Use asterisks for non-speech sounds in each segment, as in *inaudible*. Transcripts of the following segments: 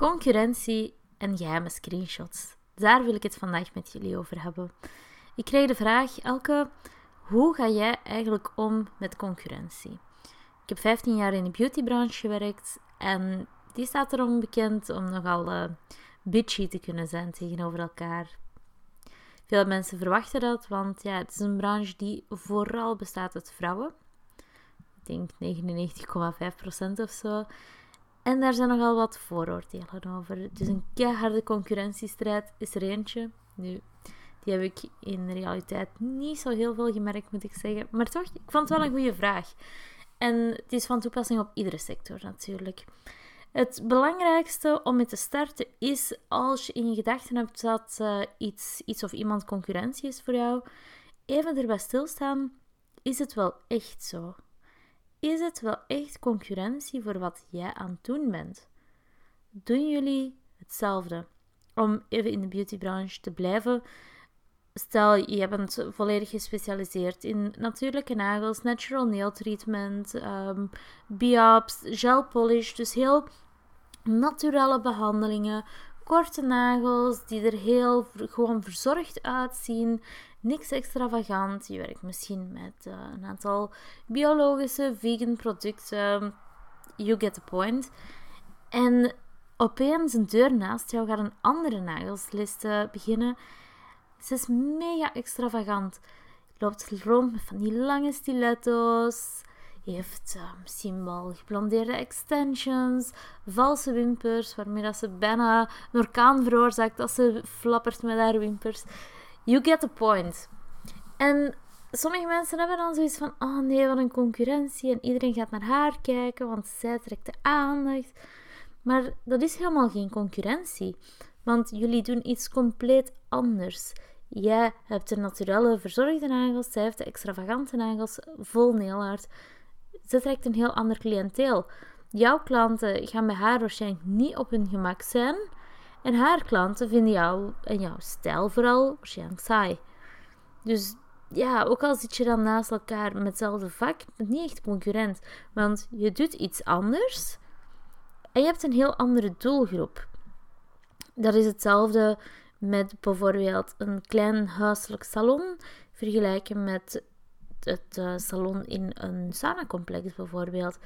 concurrentie en geheime screenshots. Daar wil ik het vandaag met jullie over hebben. Ik kreeg de vraag, Elke, hoe ga jij eigenlijk om met concurrentie? Ik heb 15 jaar in de beautybranche gewerkt en die staat erom bekend om nogal uh, bitchy te kunnen zijn tegenover elkaar. Veel mensen verwachten dat, want ja, het is een branche die vooral bestaat uit vrouwen. Ik denk 99,5% of zo. En daar zijn nogal wat vooroordelen over. Dus een keiharde concurrentiestrijd is er eentje. Nu, die heb ik in realiteit niet zo heel veel gemerkt, moet ik zeggen. Maar toch, ik vond het wel een goede vraag. En het is van toepassing op iedere sector natuurlijk. Het belangrijkste om mee te starten is als je in je gedachten hebt dat uh, iets, iets of iemand concurrentie is voor jou, even erbij stilstaan. Is het wel echt zo? Is het wel echt concurrentie voor wat jij aan het doen bent? Doen jullie hetzelfde? Om even in de beautybranche te blijven. Stel, je bent volledig gespecialiseerd in natuurlijke nagels, natural nail treatment, um, biops, gel polish. Dus heel naturele behandelingen, korte nagels die er heel gewoon verzorgd uitzien. Niks extravagant. Je werkt misschien met uh, een aantal biologische, vegan producten. You get the point. En opeens een deur naast jou gaat een andere nagelslist beginnen. Ze is mega extravagant. Loopt rond met van die lange stiletto's. Heeft uh, misschien wel geblondeerde extensions, valse wimpers, waarmee dat ze bijna een orkaan veroorzaakt als ze flappert met haar wimpers. You get the point. En sommige mensen hebben dan zoiets van: oh nee, wat een concurrentie. En iedereen gaat naar haar kijken, want zij trekt de aandacht. Maar dat is helemaal geen concurrentie. Want jullie doen iets compleet anders. Jij hebt de naturelle verzorgde nagels, zij heeft de extravagante nagels vol nailart. Ze trekt een heel ander cliënteel. Jouw klanten gaan bij haar waarschijnlijk niet op hun gemak zijn. En haar klanten vinden jou en jouw stijl vooral saai. Dus ja, ook al zit je dan naast elkaar met hetzelfde vak, niet echt concurrent. Want je doet iets anders en je hebt een heel andere doelgroep. Dat is hetzelfde met bijvoorbeeld een klein huiselijk salon vergelijken met het uh, salon in een sauna-complex bijvoorbeeld.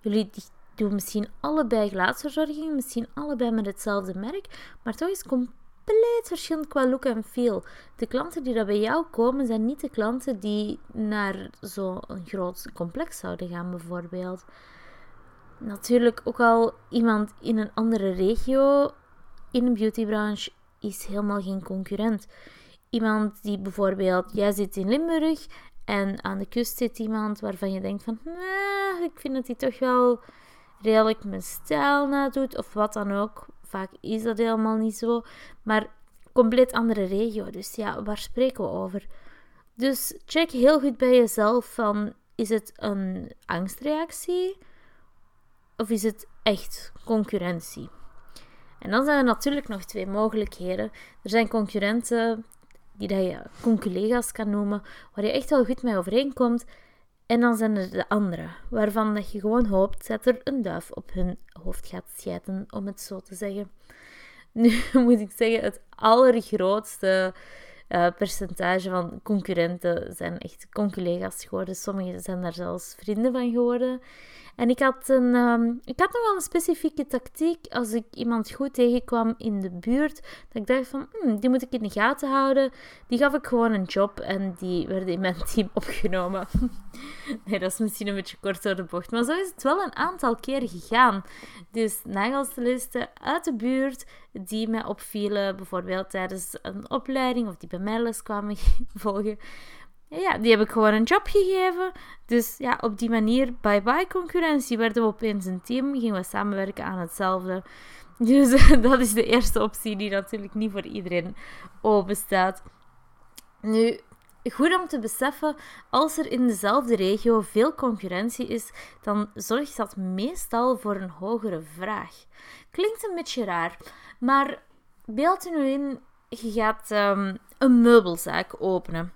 Jullie doen misschien allebei glaasverzorging, misschien allebei met hetzelfde merk, maar toch is compleet verschillend qua look en feel. De klanten die daar bij jou komen, zijn niet de klanten die naar zo'n groot complex zouden gaan bijvoorbeeld. Natuurlijk ook al iemand in een andere regio in de beautybranche is helemaal geen concurrent. Iemand die bijvoorbeeld, jij zit in Limburg en aan de kust zit iemand waarvan je denkt van, nah, ik vind dat hij toch wel redelijk mijn stijl nadoet of wat dan ook. Vaak is dat helemaal niet zo, maar compleet andere regio. Dus ja, waar spreken we over? Dus check heel goed bij jezelf van, is het een angstreactie of is het echt concurrentie? En dan zijn er natuurlijk nog twee mogelijkheden. Er zijn concurrenten die dat je conculega's kan noemen, waar je echt wel goed mee overeenkomt. En dan zijn er de andere, waarvan dat je gewoon hoopt dat er een duif op hun hoofd gaat schijten, om het zo te zeggen. *laughs* Nu moet ik zeggen, het allergrootste uh, percentage van concurrenten zijn echt conculega's geworden. Sommigen zijn daar zelfs vrienden van geworden. En ik had, een, um, ik had nog wel een specifieke tactiek als ik iemand goed tegenkwam in de buurt. Dat ik dacht van, hmm, die moet ik in de gaten houden. Die gaf ik gewoon een job en die werden in mijn *laughs* team opgenomen. *laughs* nee, dat is misschien een beetje kort door de bocht. Maar zo is het wel een aantal keer gegaan. Dus nagelstilisten uit de buurt die mij opvielen, bijvoorbeeld tijdens een opleiding of die bij mij les kwamen *laughs* volgen ja, die heb ik gewoon een job gegeven. Dus ja, op die manier, bye bye concurrentie, werden we opeens een team, gingen we samenwerken aan hetzelfde. *laughs* Dus *laughs* dat is de eerste optie die natuurlijk niet voor iedereen open staat. Nu, goed om te beseffen, als er in dezelfde regio veel concurrentie is, dan zorgt dat meestal voor een hogere vraag. Klinkt een beetje raar, maar beeld je nu in, je gaat um, een meubelzaak openen.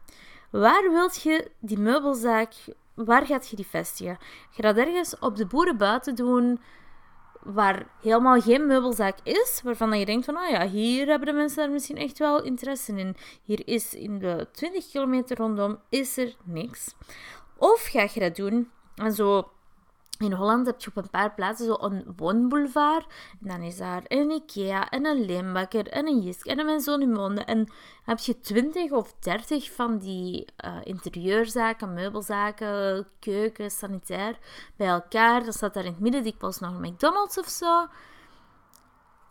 Waar wilt je die meubelzaak, waar gaat je die vestigen? Ga je dat ergens op de boeren buiten doen, waar helemaal geen meubelzaak is, waarvan je denkt van, oh ja, hier hebben de mensen daar misschien echt wel interesse in. Hier is in de 20 kilometer rondom, is er niks. Of ga je dat doen en zo in Holland heb je op een paar plaatsen zo een woonboulevard. En dan is daar een Ikea en een Leembakker en een Jisk en een Maison Monde. En dan heb je twintig of dertig van die uh, interieurzaken, meubelzaken, keuken, sanitair bij elkaar. Dan staat daar in het midden dikwijls nog een McDonald's of zo.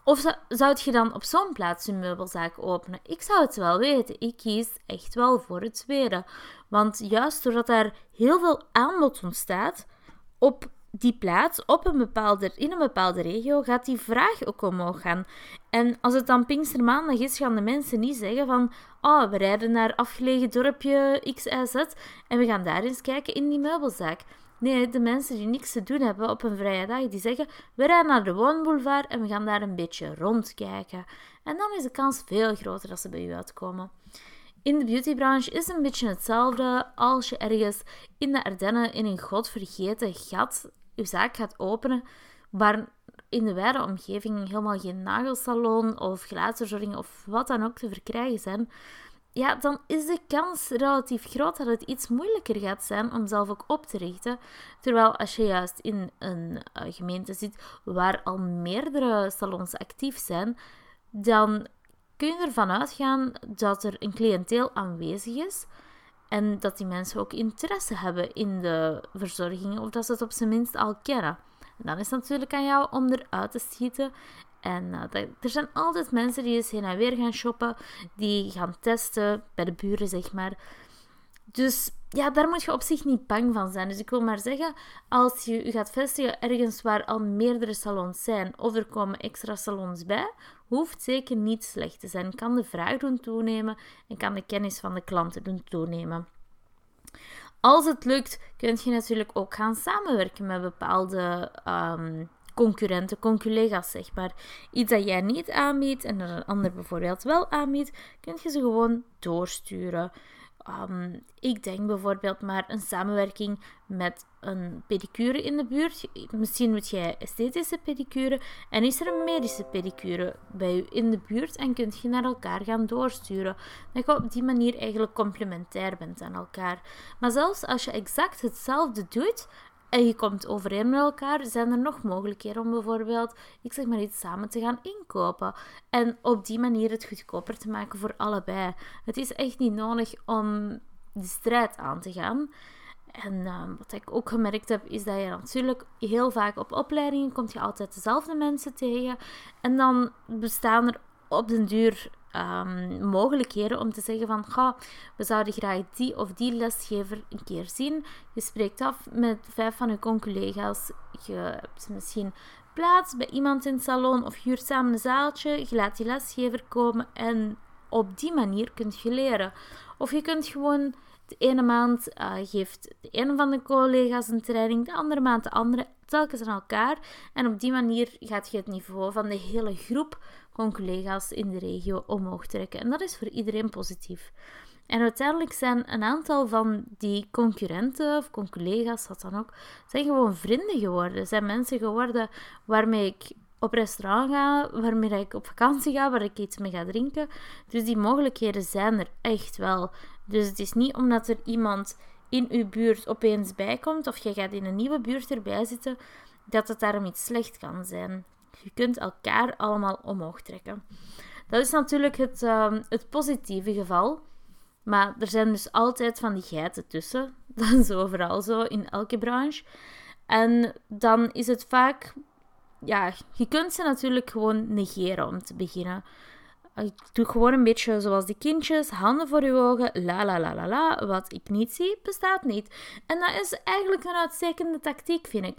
Of zou je dan op zo'n plaats een meubelzaak openen? Ik zou het wel weten. Ik kies echt wel voor het tweede. Want juist doordat daar heel veel aanbod ontstaat op die plaats op een bepaalde, in een bepaalde regio gaat die vraag ook omhoog gaan. En als het dan Pinkstermaandag is, gaan de mensen niet zeggen van oh, we rijden naar afgelegen dorpje XYZ en we gaan daar eens kijken in die meubelzaak. Nee, de mensen die niks te doen hebben op een vrije dag, die zeggen we rijden naar de woonboulevard en we gaan daar een beetje rondkijken. En dan is de kans veel groter dat ze bij u uitkomen. In de beautybranche is een beetje hetzelfde als je ergens in de Ardennen in een godvergeten gat je zaak gaat openen, waar in de wijde omgeving helemaal geen nagelsalon of glaasverzorging of wat dan ook te verkrijgen zijn, ja, dan is de kans relatief groot dat het iets moeilijker gaat zijn om zelf ook op te richten. Terwijl als je juist in een uh, gemeente zit waar al meerdere salons actief zijn, dan kun je ervan uitgaan dat er een cliënteel aanwezig is en dat die mensen ook interesse hebben in de verzorging, of dat ze het op zijn minst al kennen. En dan is het natuurlijk aan jou om eruit te schieten. En uh, er zijn altijd mensen die eens heen en weer gaan shoppen, die gaan testen bij de buren, zeg maar. Dus ja, daar moet je op zich niet bang van zijn. Dus ik wil maar zeggen, als je je gaat vestigen ergens waar al meerdere salons zijn, of er komen extra salons bij, hoeft zeker niet slecht te zijn. Kan de vraag doen toenemen en kan de kennis van de klanten doen toenemen. Als het lukt, kun je natuurlijk ook gaan samenwerken met bepaalde um, concurrenten, conculega's, zeg maar. Iets dat jij niet aanbiedt en een ander bijvoorbeeld wel aanbiedt, kun je ze gewoon doorsturen. Ehm, ik denk bijvoorbeeld maar een samenwerking met een pedicure in de buurt. Misschien moet jij esthetische pedicure en is er een medische pedicure bij u in de buurt en kunt je naar elkaar gaan doorsturen. Dat je op die manier eigenlijk complementair bent aan elkaar. Maar zelfs als je exact hetzelfde doet, en je komt overeen met elkaar, zijn er nog mogelijkheden om bijvoorbeeld, ik zeg maar iets, samen te gaan inkopen. En op die manier het goedkoper te maken voor allebei. Het is echt niet nodig om de strijd aan te gaan. En ehm, wat ik ook gemerkt heb, is dat je natuurlijk heel vaak op opleidingen komt je altijd dezelfde mensen tegen. En dan bestaan er op den duur um, mogelijkheden om te zeggen van, ga, we zouden graag die of die lesgever een keer zien. Je spreekt af met vijf van je collega's. Je hebt misschien plaats bij iemand in het salon of huurt samen een zaaltje. Je laat die lesgever komen en op die manier kun je leren. Of je kunt gewoon de ene maand uh, geeft de ene van de collega's een training, de andere maand de andere, telkens aan elkaar. En op die manier gaat je het niveau van de hele groep van collega's in de regio omhoog trekken. En dat is voor iedereen positief. En uiteindelijk zijn een aantal van die concurrenten of collega's, wat dan ook, zijn gewoon vrienden geworden. Zijn mensen geworden waarmee ik op restaurant ga, waarmee ik op vakantie ga, waar ik iets mee ga drinken. Dus die mogelijkheden zijn er echt wel. Dus het is niet omdat er iemand in uw buurt opeens bijkomt of je gaat in een nieuwe buurt erbij zitten, dat het daarom iets slecht kan zijn. Je kunt elkaar allemaal omhoog trekken. Dat is natuurlijk het, ehm, het positieve geval. Maar er zijn dus altijd van die geiten tussen. *laughs* Dat is overal zo in elke branche. En dan is het vaak. Ja, je kunt ze natuurlijk gewoon negeren om te beginnen. Ik doe gewoon een beetje zoals die kindjes, handen voor je ogen, la la la la la. Wat ik niet zie, bestaat niet. En dat is eigenlijk een uitstekende tactiek, vind ik.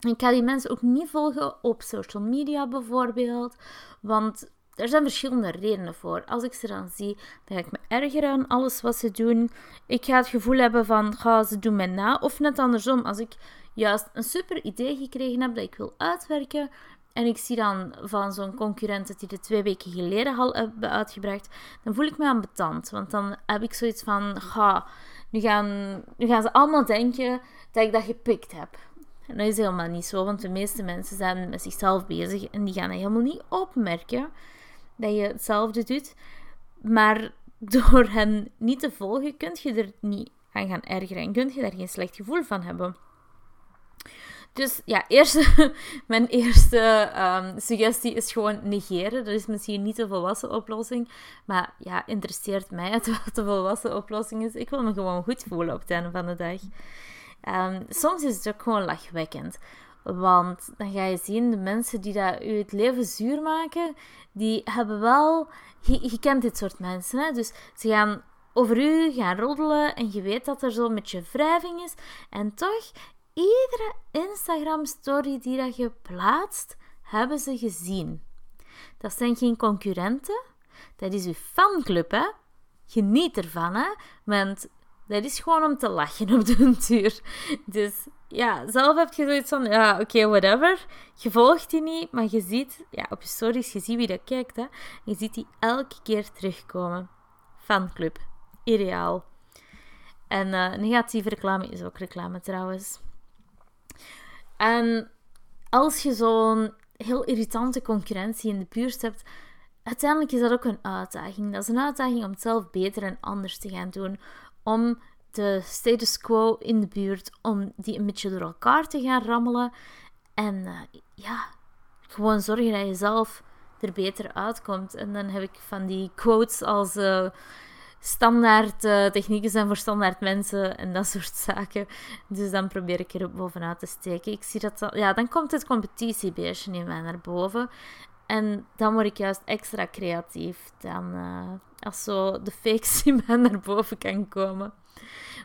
Ik ga die mensen ook niet volgen op social media bijvoorbeeld, want er zijn verschillende redenen voor. Als ik ze dan zie, dan ga ik me ergeren aan alles wat ze doen. Ik ga het gevoel hebben van, ga ze doen mij na. Of net andersom, als ik juist een super idee gekregen heb dat ik wil uitwerken, en ik zie dan van zo'n concurrent dat die de twee weken geleden al hebben uitgebracht, dan voel ik me ambetant. Want dan heb ik zoiets van, ga, nu gaan, nu gaan ze allemaal denken dat ik dat gepikt heb. En dat is helemaal niet zo, want de meeste mensen zijn met zichzelf bezig en die gaan helemaal niet opmerken dat je hetzelfde doet. Maar *laughs* door hen niet te volgen, kun je er niet aan gaan ergeren en kun je daar geen slecht gevoel van hebben. Dus ja, eerste, *laughs* mijn eerste ehm, suggestie is gewoon negeren. Dat is misschien niet de volwassen oplossing. Maar ja, interesseert mij het *laughs* wat de volwassen oplossing is. Ik wil me gewoon goed voelen op het einde van de dag. Um, soms is het ook gewoon lachwekkend. Want dan ga je zien, de mensen die dat u het leven zuur maken, die hebben wel... Je, je kent dit soort mensen, hè? Dus ze gaan over u gaan roddelen en je weet dat er zo'n beetje wrijving is. En toch, iedere Instagram-story die dat je plaatst, hebben ze gezien. Dat zijn geen concurrenten, dat is uw fanclub, hè. Geniet ervan, hè. Want dat is gewoon om te lachen op de duur. Dus ja, zelf heb je zoiets van, ja, oké, whatever. Je volgt die niet, maar je ziet, ja, op je stories, je ziet wie dat kijkt, hè. Je ziet die elke keer terugkomen. Fanclub. Ideaal. En uh, negatieve reclame is ook reclame trouwens. En als je zo'n heel irritante concurrentie in de buurt hebt, uiteindelijk is dat ook een uitdaging. Dat is een uitdaging om het zelf beter en anders te gaan doen. Om de status quo in de buurt, om die een beetje door elkaar te gaan rammelen. En uh, ja, gewoon zorgen dat je zelf er beter uitkomt. En dan heb ik van die quotes als... Uh, standaard uh, technieken zijn voor standaard mensen en dat soort zaken. Dus dan probeer ik er bovenuit te steken. Ik zie dat, ja, dan komt het competitiebeestje in mij naar boven. En dan word ik juist extra creatief dan uh, als zo de fakes *laughs* in mij naar boven kan komen.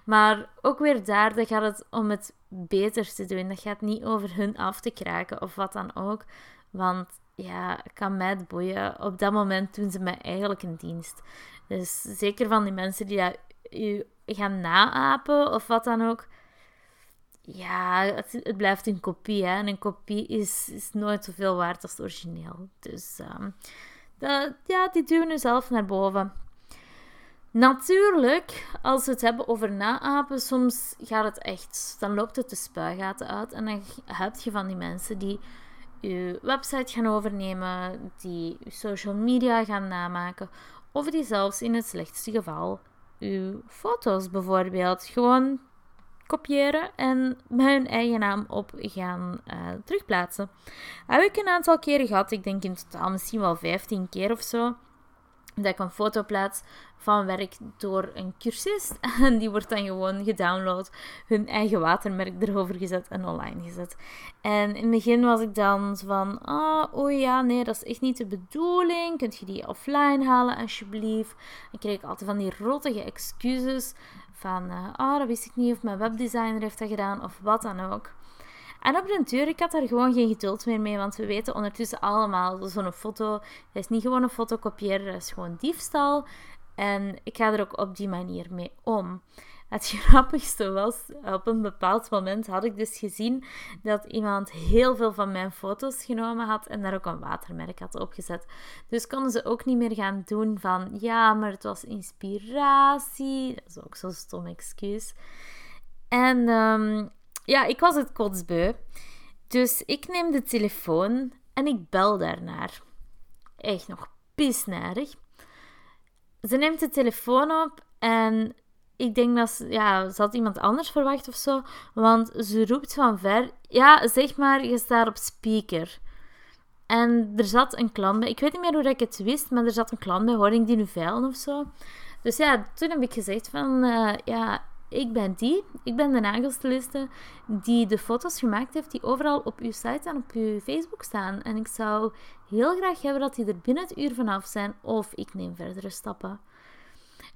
Maar ook weer daar, dan gaat het om het beter te doen. Dat gaat niet over hun af te kraken of wat dan ook. Want ja, kan mij het boeien. Op dat moment doen ze mij eigenlijk een dienst. Dus zeker van die mensen die dat u gaan naapen of wat dan ook. Ja, het, blijft een kopie. Hè? En een kopie is, is nooit zoveel waard als het origineel. Dus um, dat, ja, die duwen nu zelf naar boven. Natuurlijk, als we het hebben over naapen, soms gaat het echt, dan loopt het de spuigaten uit. En dan heb je van die mensen die je website gaan overnemen, die je social media gaan namaken, of die zelfs in het slechtste geval uw foto's bijvoorbeeld gewoon kopiëren en met hun eigen naam op gaan uh, terugplaatsen. Heb ik een aantal keren gehad, ik denk in totaal misschien wel 15 keer of zo dat ik een foto plaats van werk door een cursist. *laughs* En die wordt dan gewoon gedownload, hun eigen watermerk erover gezet en online gezet. En in het begin was ik dan van, ah, oh ja, nee, dat is echt niet de bedoeling. Kunt je die offline halen alsjeblieft? Dan kreeg ik altijd van die rottige excuses van, oh, dat wist ik niet of mijn webdesigner heeft dat gedaan of wat dan ook. En op de duur, ik had daar gewoon geen geduld meer mee, want we weten ondertussen allemaal, zo'n foto, dat is niet gewoon een foto kopiëren, dat is gewoon diefstal. En ik ga er ook op die manier mee om. Het *laughs* grappigste was, op een bepaald moment had ik dus gezien dat iemand heel veel van mijn foto's genomen had en daar ook een watermerk had opgezet. Dus konden ze ook niet meer gaan doen van, ja, maar het was inspiratie. Dat is ook zo'n stom excuus. En um, ja, ik was het kotsbeu. Dus ik neem de telefoon en ik bel daarnaar. Echt nog pisnarig. Ze neemt de telefoon op en ik denk dat ze, ja, ze had iemand anders verwacht of zo. Want ze roept van ver, ja, zeg maar, je staat op speaker. En er zat een klant bij. Ik weet niet meer hoe ik het wist, maar er zat een klant bij. Ik die nu veilen of zo? Dus ja, toen heb ik gezegd van, uh, ja, ik ben die, ik ben de nagelstiliste die de foto's gemaakt heeft die overal op uw site en op uw Facebook staan. En ik zou heel graag hebben dat die er binnen het uur vanaf zijn of ik neem verdere stappen.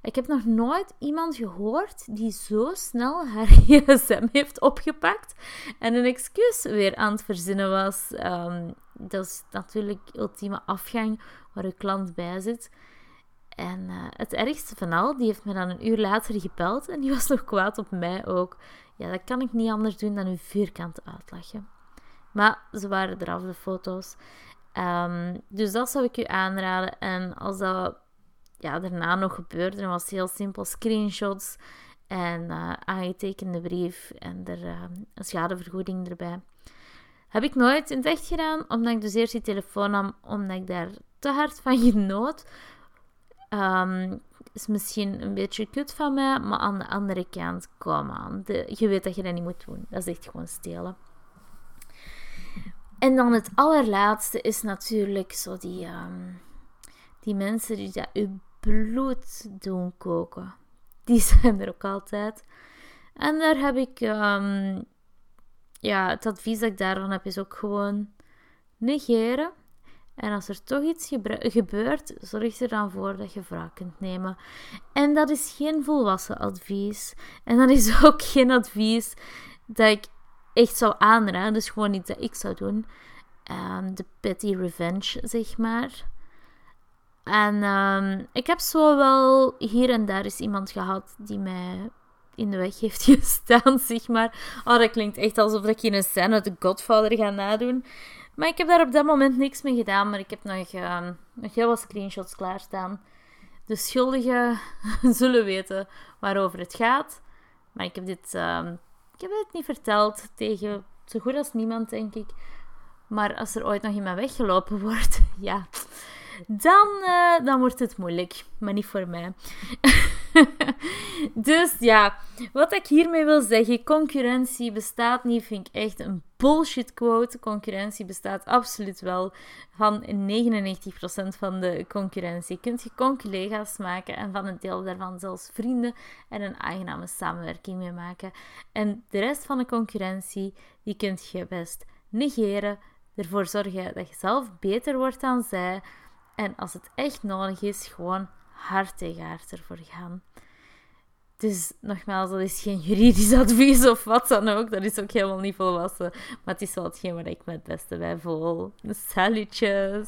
Ik heb nog nooit iemand gehoord die zo snel haar *laughs* gsm heeft opgepakt en een excuus weer aan het verzinnen was. Um, dat is natuurlijk ultieme afgang waar uw klant bij zit. En uh, het ergste van al, die heeft me dan een uur later gebeld en die was nog kwaad op mij ook. Ja, dat kan ik niet anders doen dan u vierkant uitlachen. Maar ze waren eraf, de foto's. Um, dus dat zou ik u aanraden. En als dat ja, daarna nog gebeurde, dan was het heel simpel screenshots en uh, aangetekende brief en er uh, een schadevergoeding erbij. Heb ik nooit in het echt gedaan, omdat ik dus eerst die telefoon nam, omdat ik daar te hard van genoot. Um, is misschien een beetje kut van mij, maar aan de andere kant, kom aan. Je weet dat je dat niet moet doen. Dat is echt gewoon stelen. En dan het allerlaatste is natuurlijk zo die, um, die mensen die dat je bloed doen koken. Die *laughs* zijn er ook altijd. En daar heb ik, um, ja, het advies dat ik daarvan heb is ook gewoon negeren. En als er toch iets gebeurt, zorg er dan voor dat je wraak kunt nemen. En dat is geen volwassen advies. En dat is *laughs* ook geen advies dat ik echt zou aanraden. Dus gewoon iets dat ik zou doen. Um, de petty revenge, zeg maar. En um, ik heb zo wel hier en daar eens iemand gehad die mij in de weg heeft *laughs* gestaan, zeg maar. Oh, dat klinkt echt alsof ik hier een scène uit The Godfather ga nadoen. Maar ik heb daar op dat moment niks mee gedaan. Maar ik heb nog, uh, nog heel wat screenshots klaarstaan. De schuldigen *laughs* zullen weten waarover het gaat. Maar ik heb dit, uh, ik heb het niet verteld tegen zo goed als niemand, denk ik. Maar als er ooit nog iemand weggelopen *laughs* wordt, ja, dan, uh, dan wordt het moeilijk. Maar niet voor mij. *laughs* dus ja, wat ik hiermee wil zeggen, concurrentie bestaat niet, vind ik echt een bullshit quote. Concurrentie bestaat absoluut wel. Van 99% van de concurrentie kunt je conculega's maken en van een deel daarvan zelfs vrienden en een aangename samenwerking mee maken. En de rest van de concurrentie, die kunt je best negeren, ervoor zorgen dat je zelf beter wordt dan zij. En als het echt nodig is, gewoon hard tegen hard ervoor gaan. Dus nogmaals, dat is geen juridisch *laughs* advies of wat dan ook. Dat is ook helemaal niet volwassen. Maar het is wel hetgeen waar ik me het beste bij voel. Salutjes!